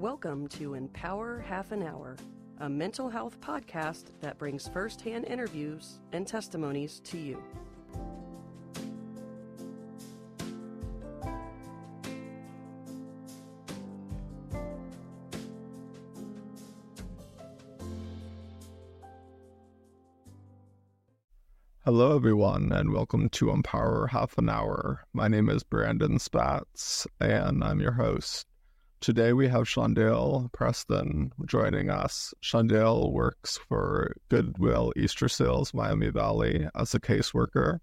Welcome to Empower Half an Hour, a mental health podcast that brings firsthand interviews and testimonies to you. Hello, everyone, and welcome to Empower Half an Hour. My name is Brandon Spatz, and I'm your host. Today we have Shawndale Preston joining us. Shawndale works for Goodwill Easter Seals Miami Valley as a caseworker.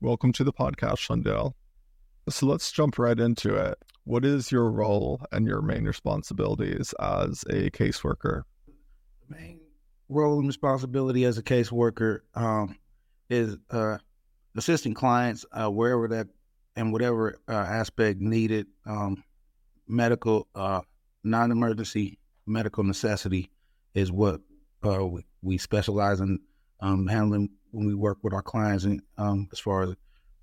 Welcome to the podcast, Shawndale. So let's jump right into it. What is your role and your main responsibilities as a caseworker? Main role and responsibility as a caseworker um, is uh, assisting clients uh, wherever that and whatever uh, aspect needed, um, medical, uh, non-emergency medical necessity is what uh, we, we, specialize in um, handling when we work with our clients. And um, as far as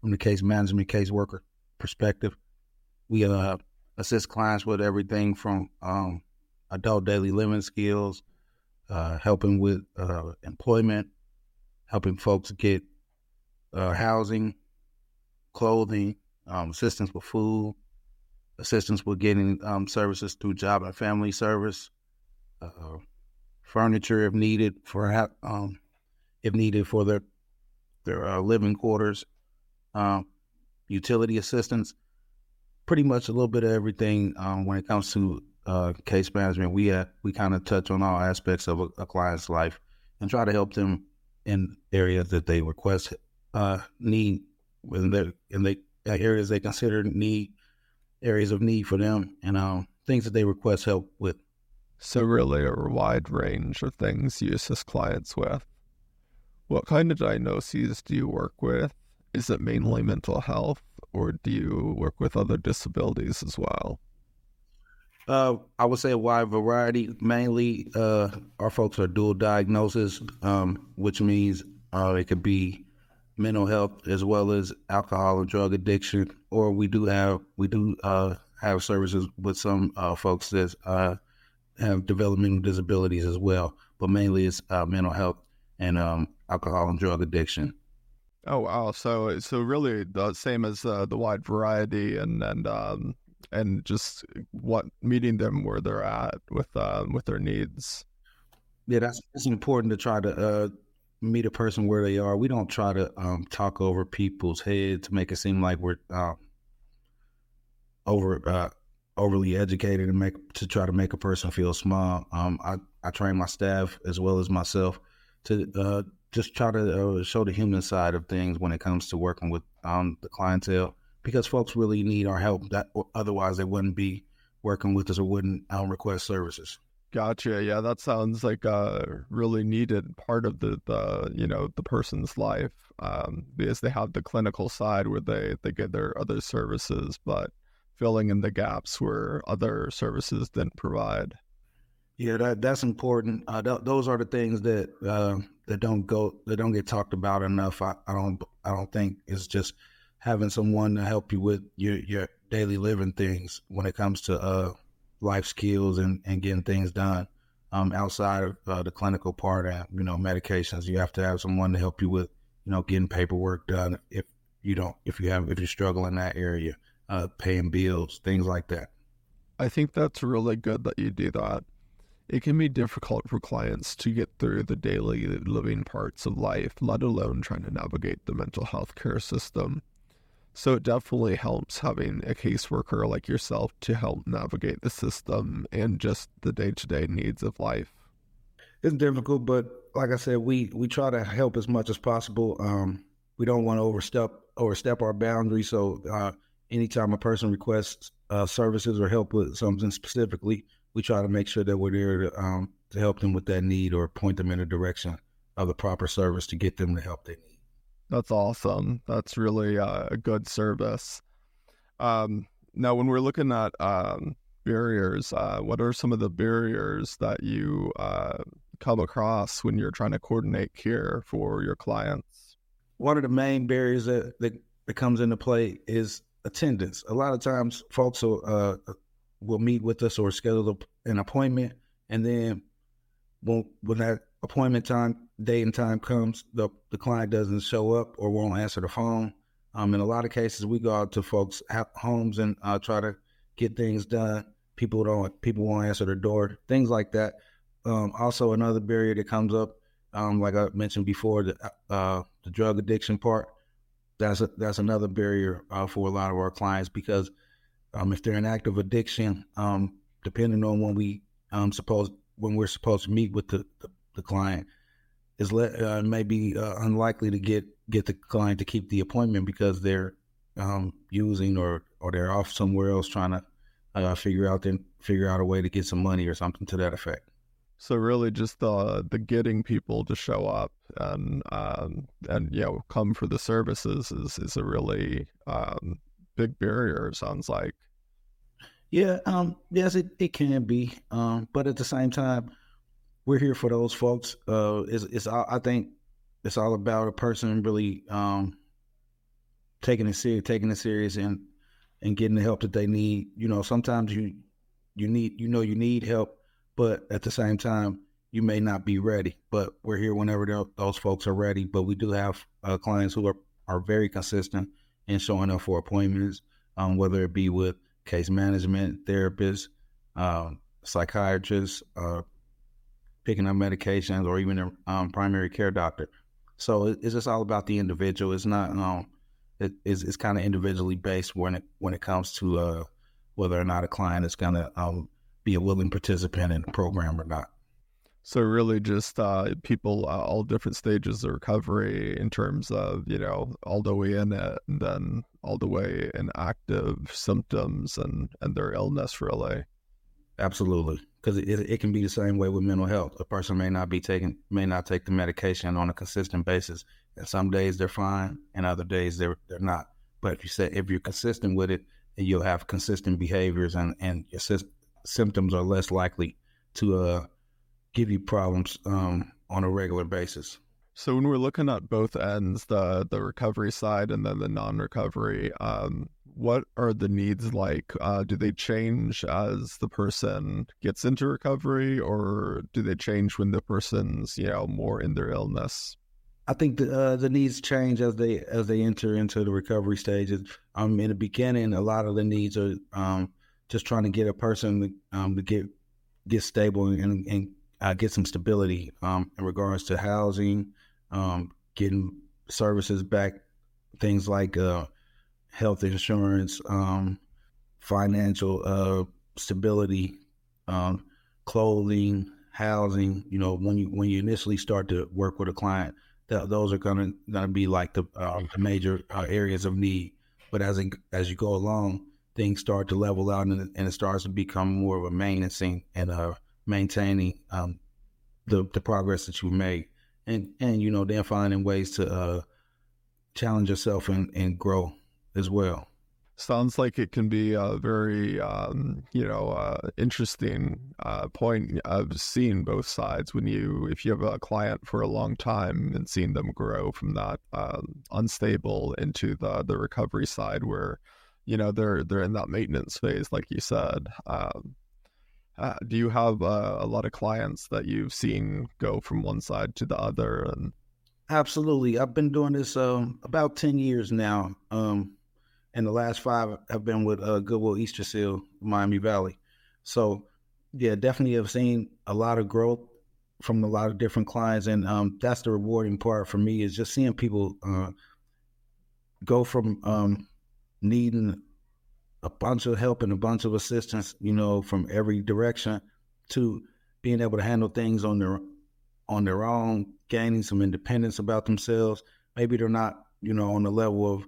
from the case management, caseworker perspective, we uh, assist clients with everything from um, adult daily living skills, helping with employment, helping folks get uh, housing, clothing, um, assistance with food, assistance with getting um, services through job and family service, uh, furniture if needed for um, if needed for their their uh, living quarters, um, utility assistance, pretty much a little bit of everything um, when it comes to uh, case management. We uh, we kind of touch on all aspects of a, a client's life and try to help them in areas that they request uh, need in their in the areas they consider need areas of need for them and um, things that they request help with. So really a wide range of things you assist clients with. What kind of diagnoses do you work with? Is it mainly mental health or do you work with other disabilities as well? Uh, I would say a wide variety. Mainly, uh, our folks are dual diagnosis, um, which means uh, it could be mental health as well as alcohol and drug addiction. Or we do have we do uh, have services with some uh, folks that uh, have developmental disabilities as well. But mainly, it's mental health and um, alcohol and drug addiction. Oh wow! So so really the same as the wide variety and and um, and just what meeting them where they're at with um, with their needs. Yeah, that's it's important to try to uh, meet a person where they are. We don't try to um, talk over people's head to make it seem like we're uh, over uh, overly educated and make to try to make a person feel small. Um, I I train my staff as well as myself to uh, just try to uh, show the human side of things when it comes to working with um, the clientele because folks really need our help. That otherwise they wouldn't be working with us or wouldn't um, request services. Gotcha. Yeah, that sounds like a really needed part of the, the you know the person's life um, because they have the clinical side where they they get their other services, but filling in the gaps where other services didn't provide. Yeah, that that's important. Uh, th- those are the things that uh, that don't go that don't get talked about enough. I, I don't I don't think it's just having someone to help you with your your daily living things when it comes to uh, life skills and, and getting things done um, outside of uh, the clinical part and you know medications. You have to have someone to help you with you know getting paperwork done if you don't if you have if you struggle in that area uh, paying bills things like that. I think that's really good that you do that. It can be difficult for clients to get through the daily living parts of life let alone trying to navigate the mental health care system so it definitely helps having a caseworker like yourself to help navigate the system and just the day to day needs of life. It's difficult, but like I said, we we try to help as much as possible. Um, we don't want to overstep overstep our boundaries. So uh, anytime a person requests uh, services or help with something specifically, we try to make sure that we're there to um, to help them with that need or point them in a direction of the proper service to get them the help they need. That's awesome. That's really uh, a good service. Um, now, when we're looking at um, barriers, uh, what are some of the barriers that you uh, come across when you're trying to coordinate care for your clients? One of the main barriers that, that, comes into play is attendance. A lot of times, folks will uh, will meet with us or schedule an appointment, and then when when that appointment time, date and time comes, the the client doesn't show up or won't answer the phone. Um, in a lot of cases, we go out to folks' homes and uh, try to get things done. People don't people won't answer the door, things like that. Um, also, another barrier that comes up, um, like I mentioned before, the uh, the drug addiction part. That's a, that's another barrier uh, for a lot of our clients because um, if they're in active addiction, um, depending on when we um, suppose when we're supposed to meet with the, the, the client, is let uh, maybe uh, unlikely to get get the client to keep the appointment because they're um, using or or they're off somewhere else trying to uh, figure out then figure out a way to get some money or something to that effect. So really, just the the getting people to show up and um, and you know come for the services is is a really um, big barrier. Sounds like. Yeah, um, yes, it, it can be, um, but at the same time, we're here for those folks. Uh, it's, it's I think it's all about a person really um, taking it serious, taking it serious, and and getting the help that they need. You know, sometimes you you need you know you need help, but at the same time, you may not be ready. But we're here whenever those folks are ready. But we do have uh, clients who are, are very consistent in showing up for appointments, um, whether it be with case management, therapists, um, psychiatrists, uh, picking up medications, or even a um, primary care doctor. So it's just all about the individual. It's not um, it, it's, it's kind of individually based when it when it comes to uh, whether or not a client is going to um, be a willing participant in the program or not. So really, just uh, people uh, all different stages of recovery in terms of you know all the way in it, and then all the way in active symptoms and and their illness. Really, absolutely, because it, it can be the same way with mental health. A person may not be taking may not take the medication on a consistent basis, and some days they're fine, and other days they're they're not. But if you say if you're consistent with it, you'll have consistent behaviors, and and your symptoms are less likely to uh, give you problems um, on a regular basis. So when we're looking at both ends, the the recovery side and then the non-recovery, um, what are the needs like? Uh, do they change as the person gets into recovery, or do they change when the person's you know more in their illness? I think the uh, the needs change as they as they enter into the recovery stages. Um, in the beginning, a lot of the needs are um, just trying to get a person to, um, to get get stable and, and uh, get some stability um, in regards to housing, um, getting services back, things like uh, health insurance, um, financial uh, stability, um, clothing, housing. You know, when you when you initially start to work with a client, th- those are gonna gonna be like the, uh, the major uh, areas of need. But as as you go along, things start to level out and, and it starts to become more of a maintenance and uh, maintaining um, the the progress that you've made, and and you know then finding ways to uh, challenge yourself and, and grow as well. Sounds like it can be a very um, you know uh, interesting uh, point of seeing both sides when you if you have a client for a long time and seeing them grow from that um, unstable into the the recovery side where you know they're they're in that maintenance phase, like you said. Um, uh, do you have uh, a lot of clients that you've seen go from one side to the other? And absolutely, I've been doing this um, about ten years now, um, and the last five have been with uh, Goodwill Easterseal, Miami Valley. So, yeah, definitely have seen a lot of growth from a lot of different clients, and um, that's the rewarding part for me is just seeing people uh, go from um, needing a bunch of help and a bunch of assistance, you know, from every direction to being able to handle things on their on their own, gaining some independence about themselves. Maybe they're not, you know, on the level of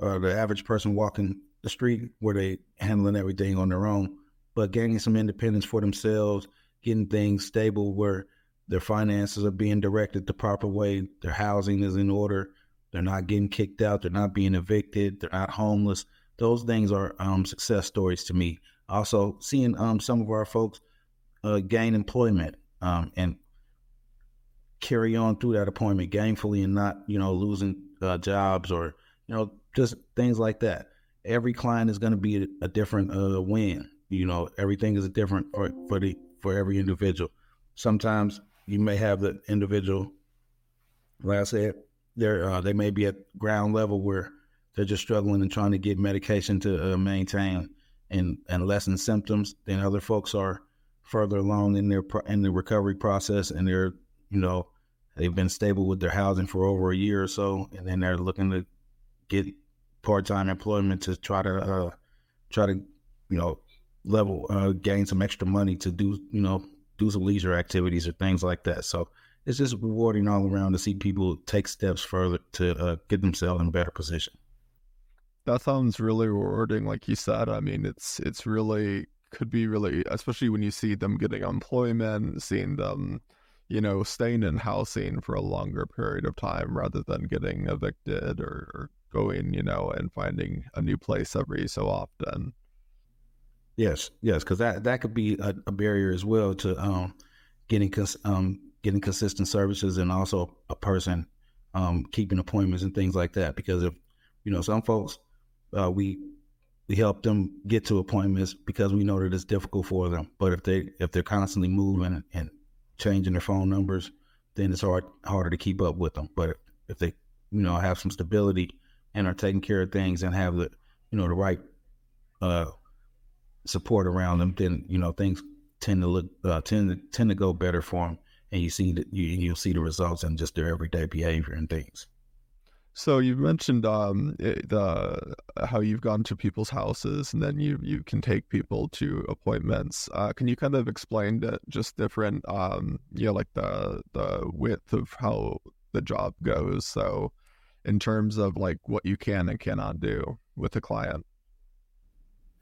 uh, the average person walking the street where they handling everything on their own, but gaining some independence for themselves, getting things stable where their finances are being directed the proper way, their housing is in order, they're not getting kicked out. They're not being evicted. They're not homeless. Those things are um, success stories to me. Also, seeing um, some of our folks uh, gain employment um, and carry on through that appointment gainfully and not, you know, losing uh, jobs or, you know, just things like that. Every client is going to be a, different uh, win. you know, everything is a different for, for the for every individual. Sometimes you may have the individual, like I said, they're uh, they may be at ground level where they're just struggling and trying to get medication to uh, maintain and and lessen symptoms. Then other folks are further along in their in the recovery process and they're you know they've been stable with their housing for over a year or so, and then they're looking to get part time employment to try to uh, try to you know level uh, gain some extra money to do you know do some leisure activities or things like that. So it's just rewarding all around to see people take steps further to uh, get themselves in a better position that sounds really rewarding like you said i mean it's it's really could be really especially when you see them getting employment seeing them you know staying in housing for a longer period of time rather than getting evicted or, or going you know and finding a new place every so often. Yes yes because that that could be a, a barrier as well to um getting um getting consistent services and also a person um keeping appointments and things like that because if you know some folks uh, we we help them get to appointments because we know that it's difficult for them. But if they if they're constantly moving and changing their phone numbers, then it's hard harder to keep up with them. But if they you know have some stability and are taking care of things and have the you know the right uh, support around them, then you know things tend to look uh, tend to tend to go better for them, and you see that you you'll see the results in just their everyday behavior and things. So you've mentioned um, the how you've gone to people's houses, and then you you can take people to appointments. Uh, can you kind of explain that just different, um, you know, like the the width of how the job goes? So, in terms of like what you can and cannot do with a client.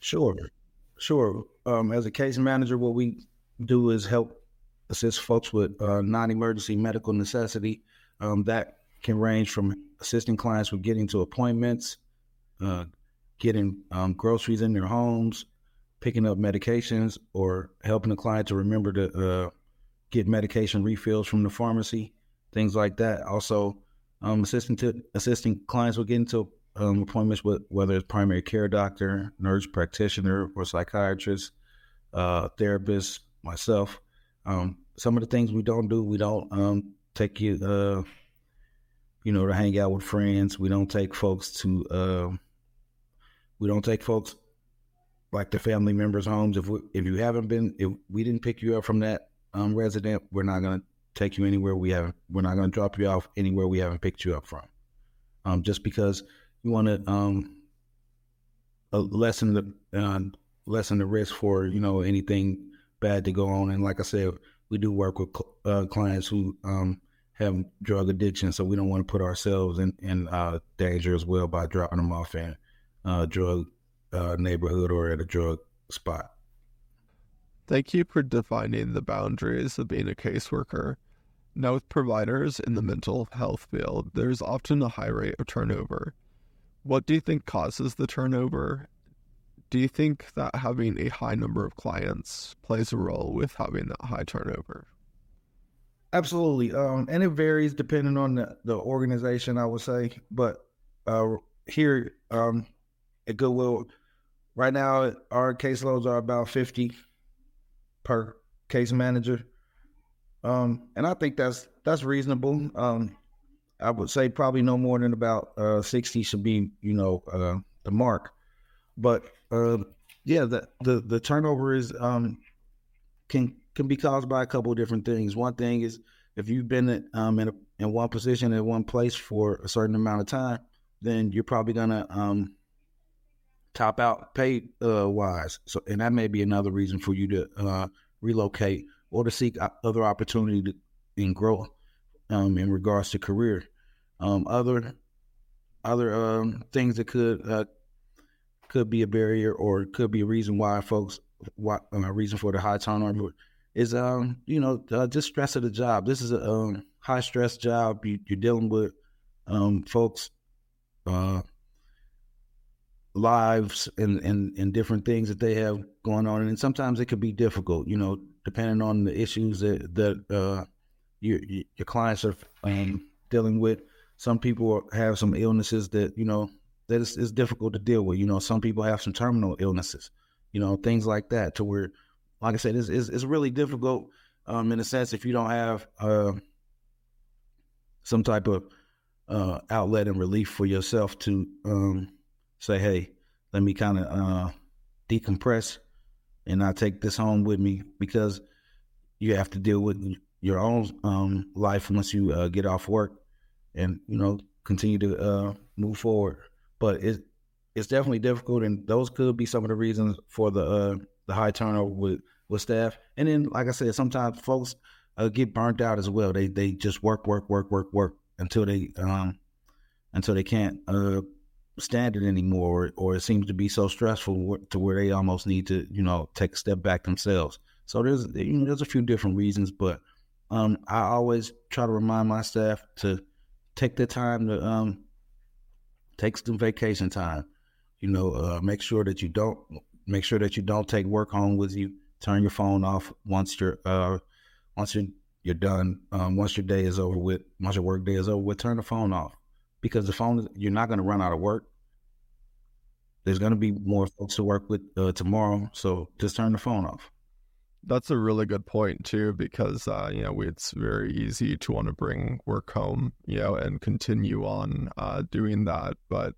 Sure, sure. Um, as a case manager, what we do is help assist folks with uh, non-emergency medical necessity. Um, that can range from assisting clients with getting to appointments, uh, getting um, groceries in their homes, picking up medications, or helping the client to remember to uh, get medication refills from the pharmacy, things like that. Also, um, assisting to assisting clients with getting to um, appointments with whether it's primary care doctor, nurse practitioner, or psychiatrist, uh, therapist, myself. Um, some of the things we don't do, we don't um, take you uh, you know, to hang out with friends. We don't take folks to, uh, we don't take folks like the family members' homes. If we, if you haven't been, if we didn't pick you up from that um, resident, we're not gonna take you anywhere we haven't. We're not gonna drop you off anywhere we haven't picked you up from. Um, just because you want to um, lessen the uh, lessen the risk for you know anything bad to go on. And like I said, we do work with uh, clients who um, have drug addiction, so we don't want to put ourselves in, in uh, danger as well by dropping them off in a drug uh, neighborhood or at a drug spot. Thank you for defining the boundaries of being a caseworker. Now, with providers in the mental health field, there's often a high rate of turnover. What do you think causes the turnover? Do you think that having a high number of clients plays a role with having that high turnover? Absolutely. Um, and it varies depending on the, the organization, I would say. But uh, here um, at Goodwill, right now, our caseloads are about 50 per case manager. Um, and I think that's that's reasonable. Um, I would say probably no more than about uh, 60 should be, you know, uh, the mark. But uh, yeah, the, the, the turnover is um, can can be caused by a couple different things. One thing is if you've been um, in a, in one position in one place for a certain amount of time, then you're probably gonna um, top out pay uh, wise. So, and that may be another reason for you to uh, relocate or to seek other opportunity to, and growth um, in regards to career. Um, other other um, things that could uh, could be a barrier or could be a reason why folks why a uh, reason for the high turnover is um you know uh, just stress of the job. This is a um, high stress job. You, are dealing with um, folks uh, lives and, and and different things that they have going on, and sometimes it could be difficult. You know, depending on the issues that that uh, your your clients are um, dealing with. Some people have some illnesses that you know that is, is difficult to deal with. You know, some people have some terminal illnesses you know, things like that. To where, like I said, it's it's, it's really difficult um, in a sense if you don't have uh, some type of uh, outlet and relief for yourself to um, say, hey, let me kind of uh, decompress and not take this home with me because you have to deal with your own um, life once you uh, get off work and you know continue to uh, move forward. But it it's definitely difficult, and those could be some of the reasons for the uh, the high turnover with with staff. And then, like I said, sometimes folks uh, get burnt out as well. They they just work, work, work, work, work until they um until they can't uh, stand it anymore, or, or, it seems to be so stressful to where they almost need to you know take a step back themselves. So there's you know, there's a few different reasons, but um, I always try to remind my staff to take the time to um, take some vacation time. You know, uh, make sure that you don't make sure that you don't take work home with you. Turn your phone off once you're uh, once you're, you're done. Um, once your day is over with, once your work day is over with, turn the phone off because the phone you're not going to run out of work. There's going to be more folks to work with uh, tomorrow, so just turn the phone off. That's a really good point too, because uh, you know it's very easy to want to bring work home, you know, and continue on uh, doing that. But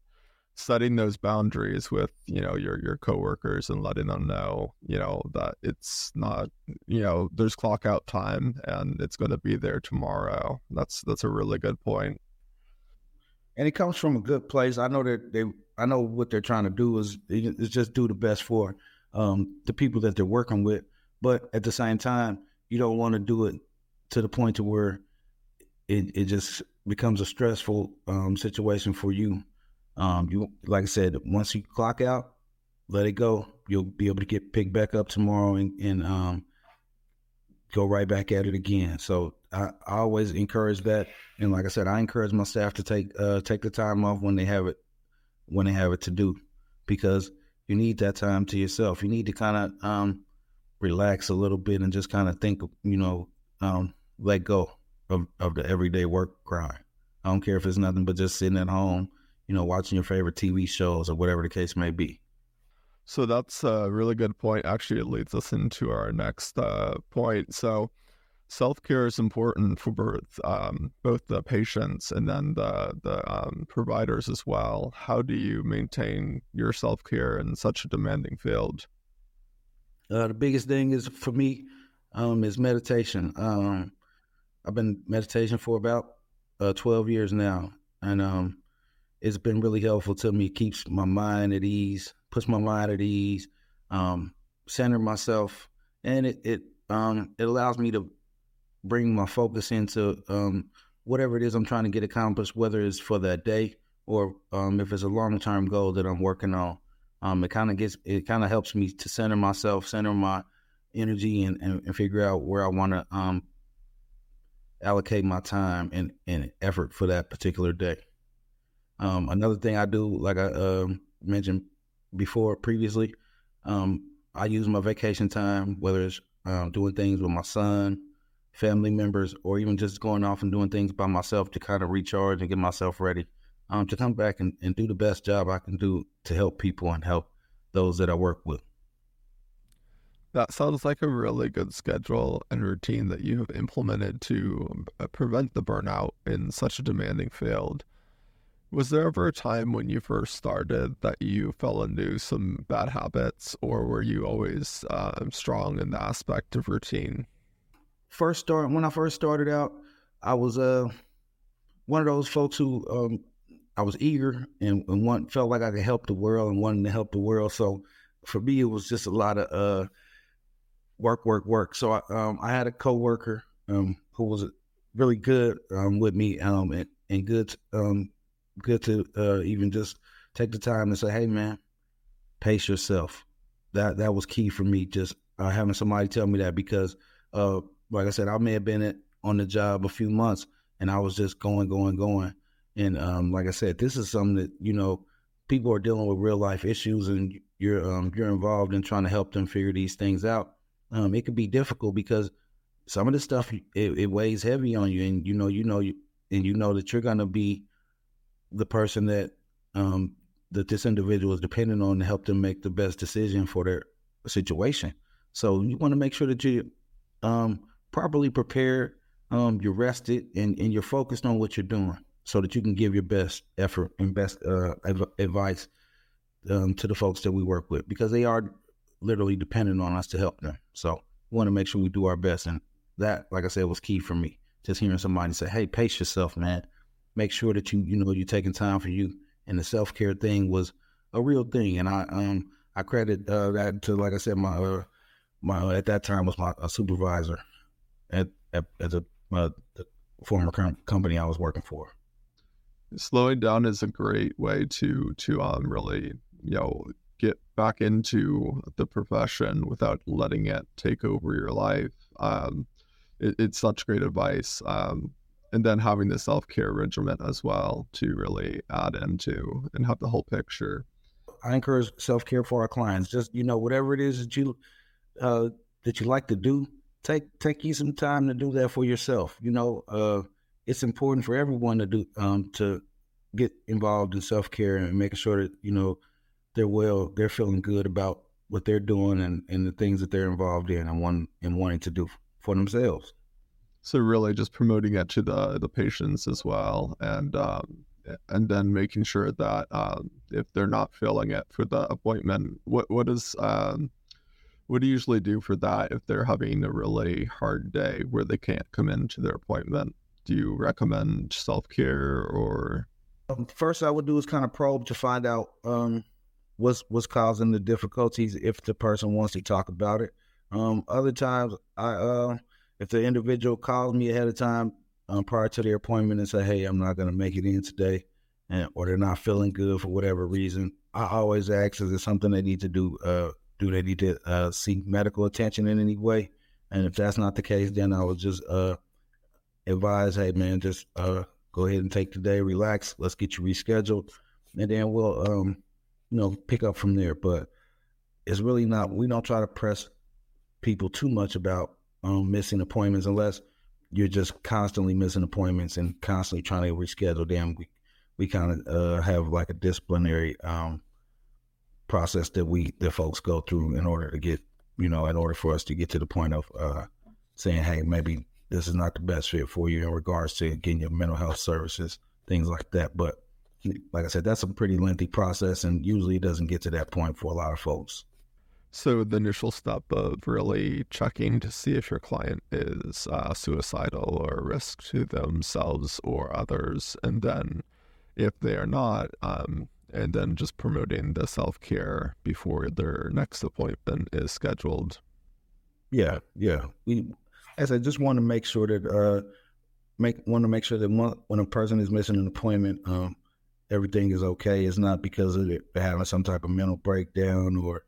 setting those boundaries with you know your your coworkers and letting them know, you know, that it's not, you know, there's clock out time and it's going to be there tomorrow. That's that's a really good point. And it comes from a good place. I know that they, I know what they're trying to do is is just do the best for um, the people that they're working with but at the same time, you don't want to do it to the point to where it, it just becomes a stressful um, situation for you. Um, you like I said, once you clock out, let it go. You'll be able to get picked back up tomorrow and, and um, go right back at it again. So I, I, always encourage that, and like I said, I encourage my staff to take uh, take the time off when they have it when they have it to do, because you need that time to yourself. You need to kind of um, relax a little bit and just kind of think, you know, um, let go of, of the everyday work grind. I don't care if it's nothing but just sitting at home, you know, watching your favorite TV shows or whatever the case may be. So that's a really good point. Actually, it leads us into our next uh, point. So, self care is important for both um, both the patients and then the the um, providers as well. How do you maintain your self care in such a demanding field? Uh, the biggest thing is for me um, is meditation. Um, I've been meditation for about uh, 12 years now, and um, it's been really helpful to me. It keeps my mind at ease, puts my mind at ease, um, center myself, and it it um, it allows me to bring my focus into um, whatever it is I'm trying to get accomplished, whether it's for that day or if it's a long term goal that I'm working on. Um, it kind of gets it kind of helps me to center myself, center my energy, and, and, and figure out where I want to um, allocate my time and, and effort for that particular day. Um, another thing I do, like I uh, mentioned before previously, um, I use my vacation time, whether it's uh, doing things with my son, family members, or even just going off and doing things by myself to kind of recharge and get myself ready um, to come back and, and do the best job I can do to help people and help those that I work with. That sounds like a really good schedule and routine that you have implemented to uh, prevent the burnout in such a demanding field. Was there ever a time when you first started that you fell into some bad habits, or were you always uh, strong in the aspect of routine? First start when I first started out, I was uh one of those folks who um, I was eager and, and one felt like I could help the world and wanted to help the world. So for me, it was just a lot of uh, work, work, work. So I, um, I had a coworker um, who was really good um, with me um, and, and good, um, good to uh, even just take the time and say, "Hey, man, pace yourself." That that was key for me. Just uh, having somebody tell me that because, uh, like I said, I may have been on the job a few months and I was just going, going, going and um, like I said, this is something that you know people are dealing with real life issues, and you're um, you're involved in trying to help them figure these things out. Um, it can be difficult because some of the stuff it, it, weighs heavy on you, and you know you know you and you know that you're gonna be the person that um, that this individual is dependent on to help them make the best decision for their situation. So you want to make sure that you um, properly prepared, um, you're rested, and, and you're focused on what you're doing, so that you can give your best effort and best uh, advice um, to the folks that we work with because they are literally dependent on us to help them. So we want to make sure we do our best, and that, like I said, was key for me. Just hearing somebody say, "Hey, pace yourself, man. Make sure that you you know you're taking time for you." And the self care thing was a real thing, and I um I credit uh, that to like I said my uh, my at that time was my supervisor at, at at the, uh, the former company I was working for. Slowing down is a great way to to um really you know get back into the profession without letting it take over your life. Um, it, it's such great advice. Um, and then having the self care regimen as well to really add into and have the whole picture. I encourage self care for our clients. Just you know, whatever it is that you uh, that you like to do, take take you some time to do that for yourself. You know, uh, it's important for everyone to do um, to get involved in self care and making sure that you know they're well, they're feeling good about what they're doing and, and the things that they're involved in and want and wanting to do for themselves. So really, just promoting it to the the patients as well, and um, and then making sure that um, if they're not feeling it for the appointment, what what is um, what do you usually do for that if they're having a really hard day where they can't come into their appointment? Do you recommend self care or? Um, first, I would do is kind of probe to find out um, what's what's causing the difficulties if the person wants to talk about it. Um, other times, I uh, if the individual calls me ahead of time um, prior to their appointment and say, "Hey, I'm not going to make it in today," and or they're not feeling good for whatever reason, I always ask, "Is there something they need to do? Uh, do they need to uh, seek medical attention in any way?" And if that's not the case, then I would just uh, advise, "Hey, man, just uh, go ahead and take the day, relax. Let's get you rescheduled, and then we'll, um, you know, pick up from there." But it's really not. We don't try to press people too much about um, missing appointments unless you're just constantly missing appointments and constantly trying to reschedule them. We we kind of uh, have like a disciplinary um, process that we that folks go through in order to get you know in order for us to get to the point of uh, saying, hey, maybe this is not the best fit for you in regards to getting your mental health services, things like that. But like I said, that's a pretty lengthy process, and usually it doesn't get to that point for a lot of folks. So the initial step of really checking to see if your client is uh, suicidal or a risk to themselves or others, and then if they are not, um, and then just promoting the self care before their next appointment is scheduled. Yeah, yeah. We, as I just want to make sure that uh, make want to make sure that when a person is missing an appointment, um, everything is okay. It's not because of having some type of mental breakdown or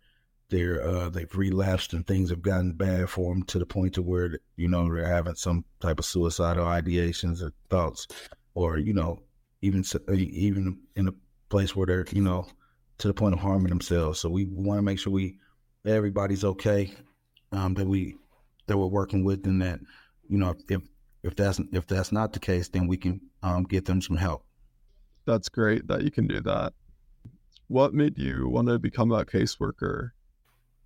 they're uh, they've relapsed and things have gotten bad for them to the point to where you know they're having some type of suicidal ideations or thoughts, or you know even uh, even in a place where they're you know to the point of harming themselves. So we want to make sure we everybody's okay, um, that we that we're working with, and that you know if if that's if that's not the case, then we can um, get them some help. That's great that you can do that. What made you want to become a caseworker?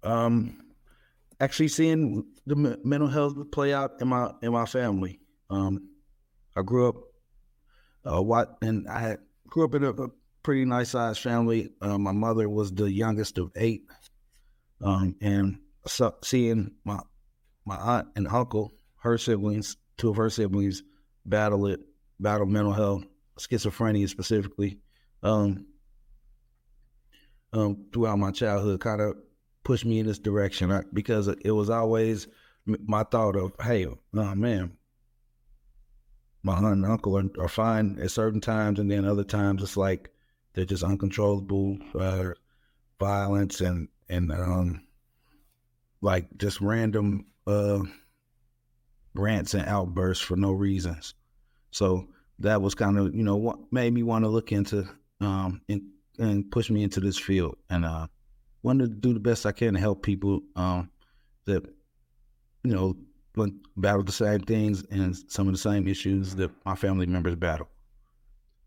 Um, actually seeing the mental health play out in my in my family. Um, I grew up uh, what, and I grew up in a, a pretty nice sized family. Uh, my mother was the youngest of eight, um, and so seeing my my aunt and uncle, her siblings, two of her siblings, battle it, battle mental health, schizophrenia specifically, um, um, throughout my childhood, kind of pushed me in this direction I, because it was always my thought of, hey, oh man, my aunt and uncle are, are, fine at certain times, and then other times it's like they're just uncontrollable uh, violence and and um, like just random uh, rants and outbursts for no reasons. So that was kind of you know what made me want to look into um, and, and push me into this field and uh, wanted to do the best I can to help people um, that you know battle the same things and some of the same issues that my family members battle.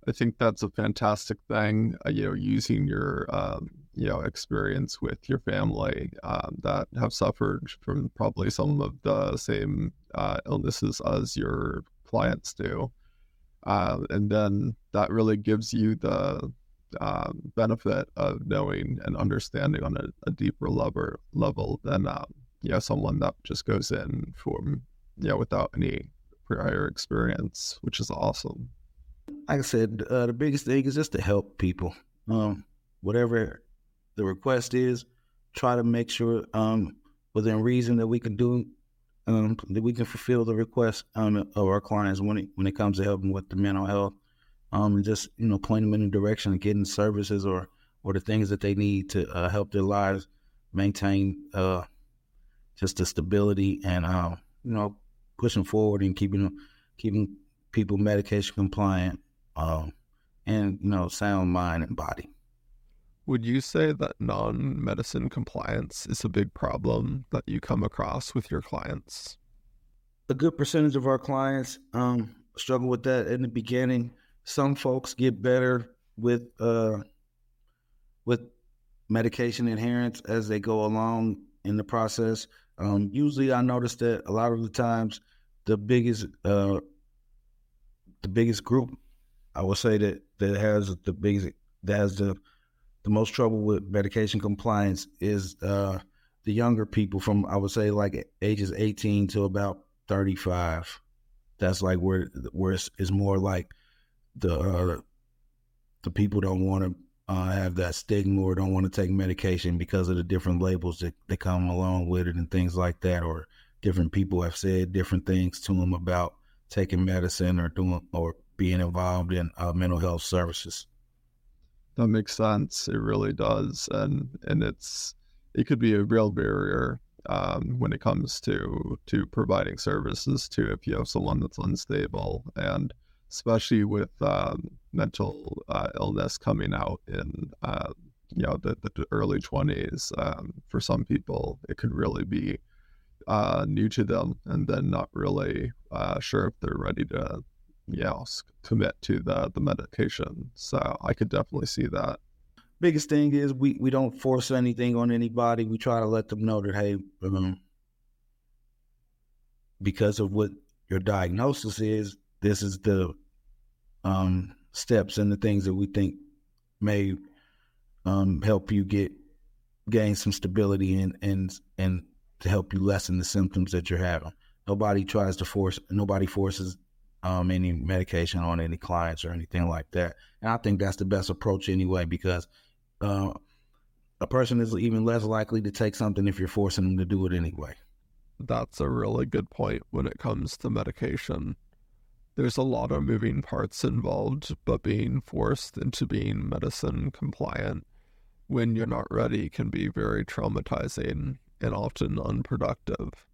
I think that's a fantastic thing. Uh, you know, using your um, you know experience with your family um, that have suffered from probably some of the same uh, illnesses as your clients do uh, and then that really gives you the uh, benefit of knowing and understanding on a, a deeper level level than um, you know someone that just goes in from you know without any prior experience which is awesome like i said uh, the biggest thing is just to help people um, whatever the request is, try to make sure um, within reason that we can do um, that we can fulfill the request um, of our clients when it when it comes to helping with the mental health. Um, and just you know point them in the direction of getting services or or the things that they need to uh, help their lives maintain uh, just the stability and uh, you know pushing forward and keeping keeping people medication compliant um, and you know sound mind and body. Would you say that non medicine compliance is a big problem that you come across with your clients? A good percentage of our clients um, struggle with that in the beginning. Some folks get better with uh, with medication adherence as they go along in the process. Um, usually, I notice that a lot of the times, the biggest uh, the biggest group, I would say that that has the biggest that has the the most trouble with medication compliance is uh, the younger people from I would say like ages 18 to about 35. That's like where where it's, it's more like the uh, the people don't want to uh, have that stigma or don't want to take medication because of the different labels that, that come along with it and things like that. Or different people have said different things to them about taking medicine or doing or being involved in uh, mental health services. That makes sense. It really does, and and it's it could be a real barrier um, when it comes to to providing services to if you have someone that's unstable, and especially with um, mental uh, illness coming out in uh, you know the, the early twenties. Um, for some people, it could really be uh, new to them, and then not really uh, sure if they're ready to yeah, commit to the the medication. So I could definitely see that. Biggest thing is we we don't force anything on anybody. We try to let them know that hey, um, because of what your diagnosis is, this is the um, steps and the things that we think may um, help you get gain some stability and and and to help you lessen the symptoms that you're having. Nobody tries to force. Nobody forces um, any medication on any clients or anything like that. And I think that's the best approach anyway, because uh, a person is even less likely to take something if you're forcing them to do it anyway. That's a really good point when it comes to medication. There's a lot of moving parts involved, but being forced into being medicine compliant when you're not ready can be very traumatizing and often unproductive.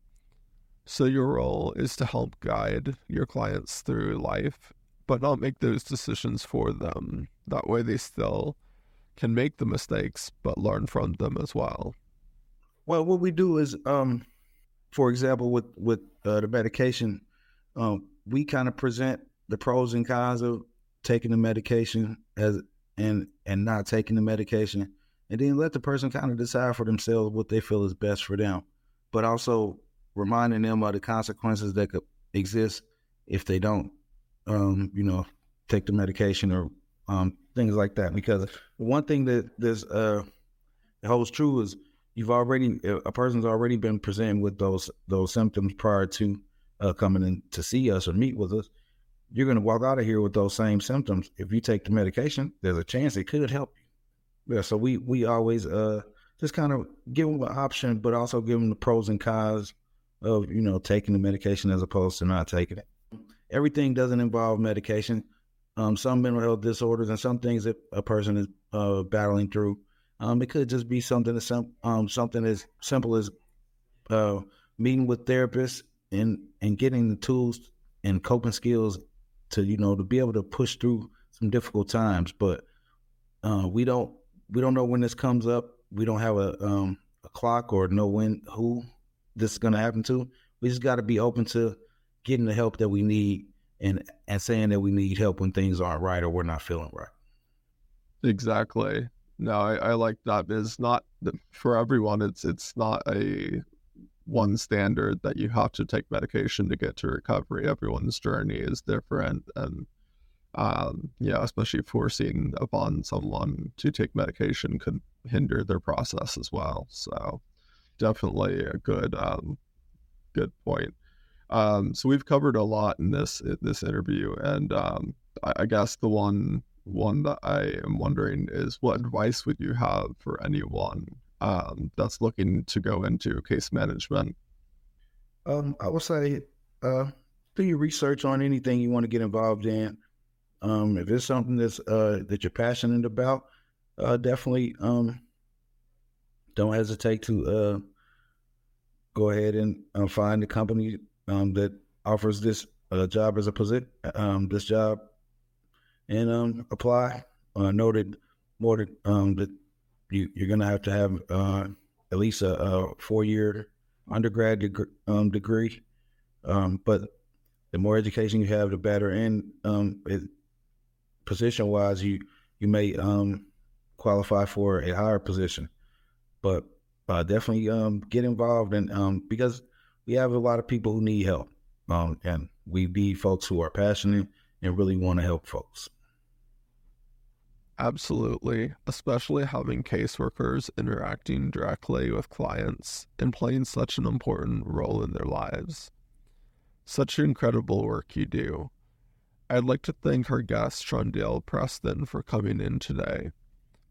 So, your role is to help guide your clients through life, but not make those decisions for them. That way, they still can make the mistakes, but learn from them as well. Well, what we do is, um, for example, with with uh, the medication, um, we kind of present the pros and cons of taking the medication as and and not taking the medication, and then let the person kind of decide for themselves what they feel is best for them. But also reminding them of the consequences that could exist if they don't, um, you know, take the medication or um, things like that. Because one thing that this uh, holds true is you've already a person's already been presented with those those symptoms prior to uh, coming in to see us or meet with us. You're going to walk out of here with those same symptoms. If you take the medication, there's a chance it could help you. Yeah, so we we always uh, just kind of give them an option, but also give them the pros and cons of you know taking the medication as opposed to not taking it. Everything doesn't involve medication. Um, some mental health disorders and some things that a person is uh, battling through. Um, it could just be something as sim- um, something as simple as uh, meeting with therapists and and getting the tools and coping skills to you know to be able to push through some difficult times. But uh, we don't we don't know when this comes up. We don't have a um, a clock or know when who this is going to happen to. We just got to be open to getting the help that we need and and saying that we need help when things aren't right or we're not feeling right. Exactly. no, I, I like that. It's not for everyone. It's it's not a one standard that you have to take medication to get to recovery. Everyone's journey is different, and um, yeah, especially forcing upon someone to take medication could hinder their process as well. So, definitely a good um, good point. Um, so we've covered a lot in this in this interview, and um, I, I guess the one one that I am wondering is what advice would you have for anyone um, that's looking to go into case management? Um, I would say uh, do your research on anything you want to get involved in. Um, if it's something that's uh, that you're passionate about, uh, definitely um, don't hesitate to uh, go ahead and uh, find the company um, that offers this uh, job as a position, um, this job, and apply. Uh, noted more that um, that you, you're going to have to have uh, at least a, a four year undergrad deg- um, degree. Um, but the more education you have, the better. And um, position wise, you you may um, qualify for a higher position. But uh, definitely um, get involved and um, because we have a lot of people who need help, and we need folks who are passionate and really want to help folks. Absolutely, especially having caseworkers interacting directly with clients and playing such an important role in their lives. Such incredible work you do. I'd like to thank our guest, Shawndale Preston, for coming in today.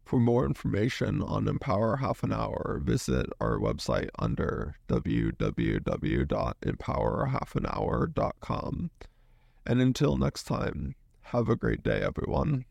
For more information on Empower Half an Hour, visit our website under www.empowerhalfanhour.com. And until next time, have a great day, everyone.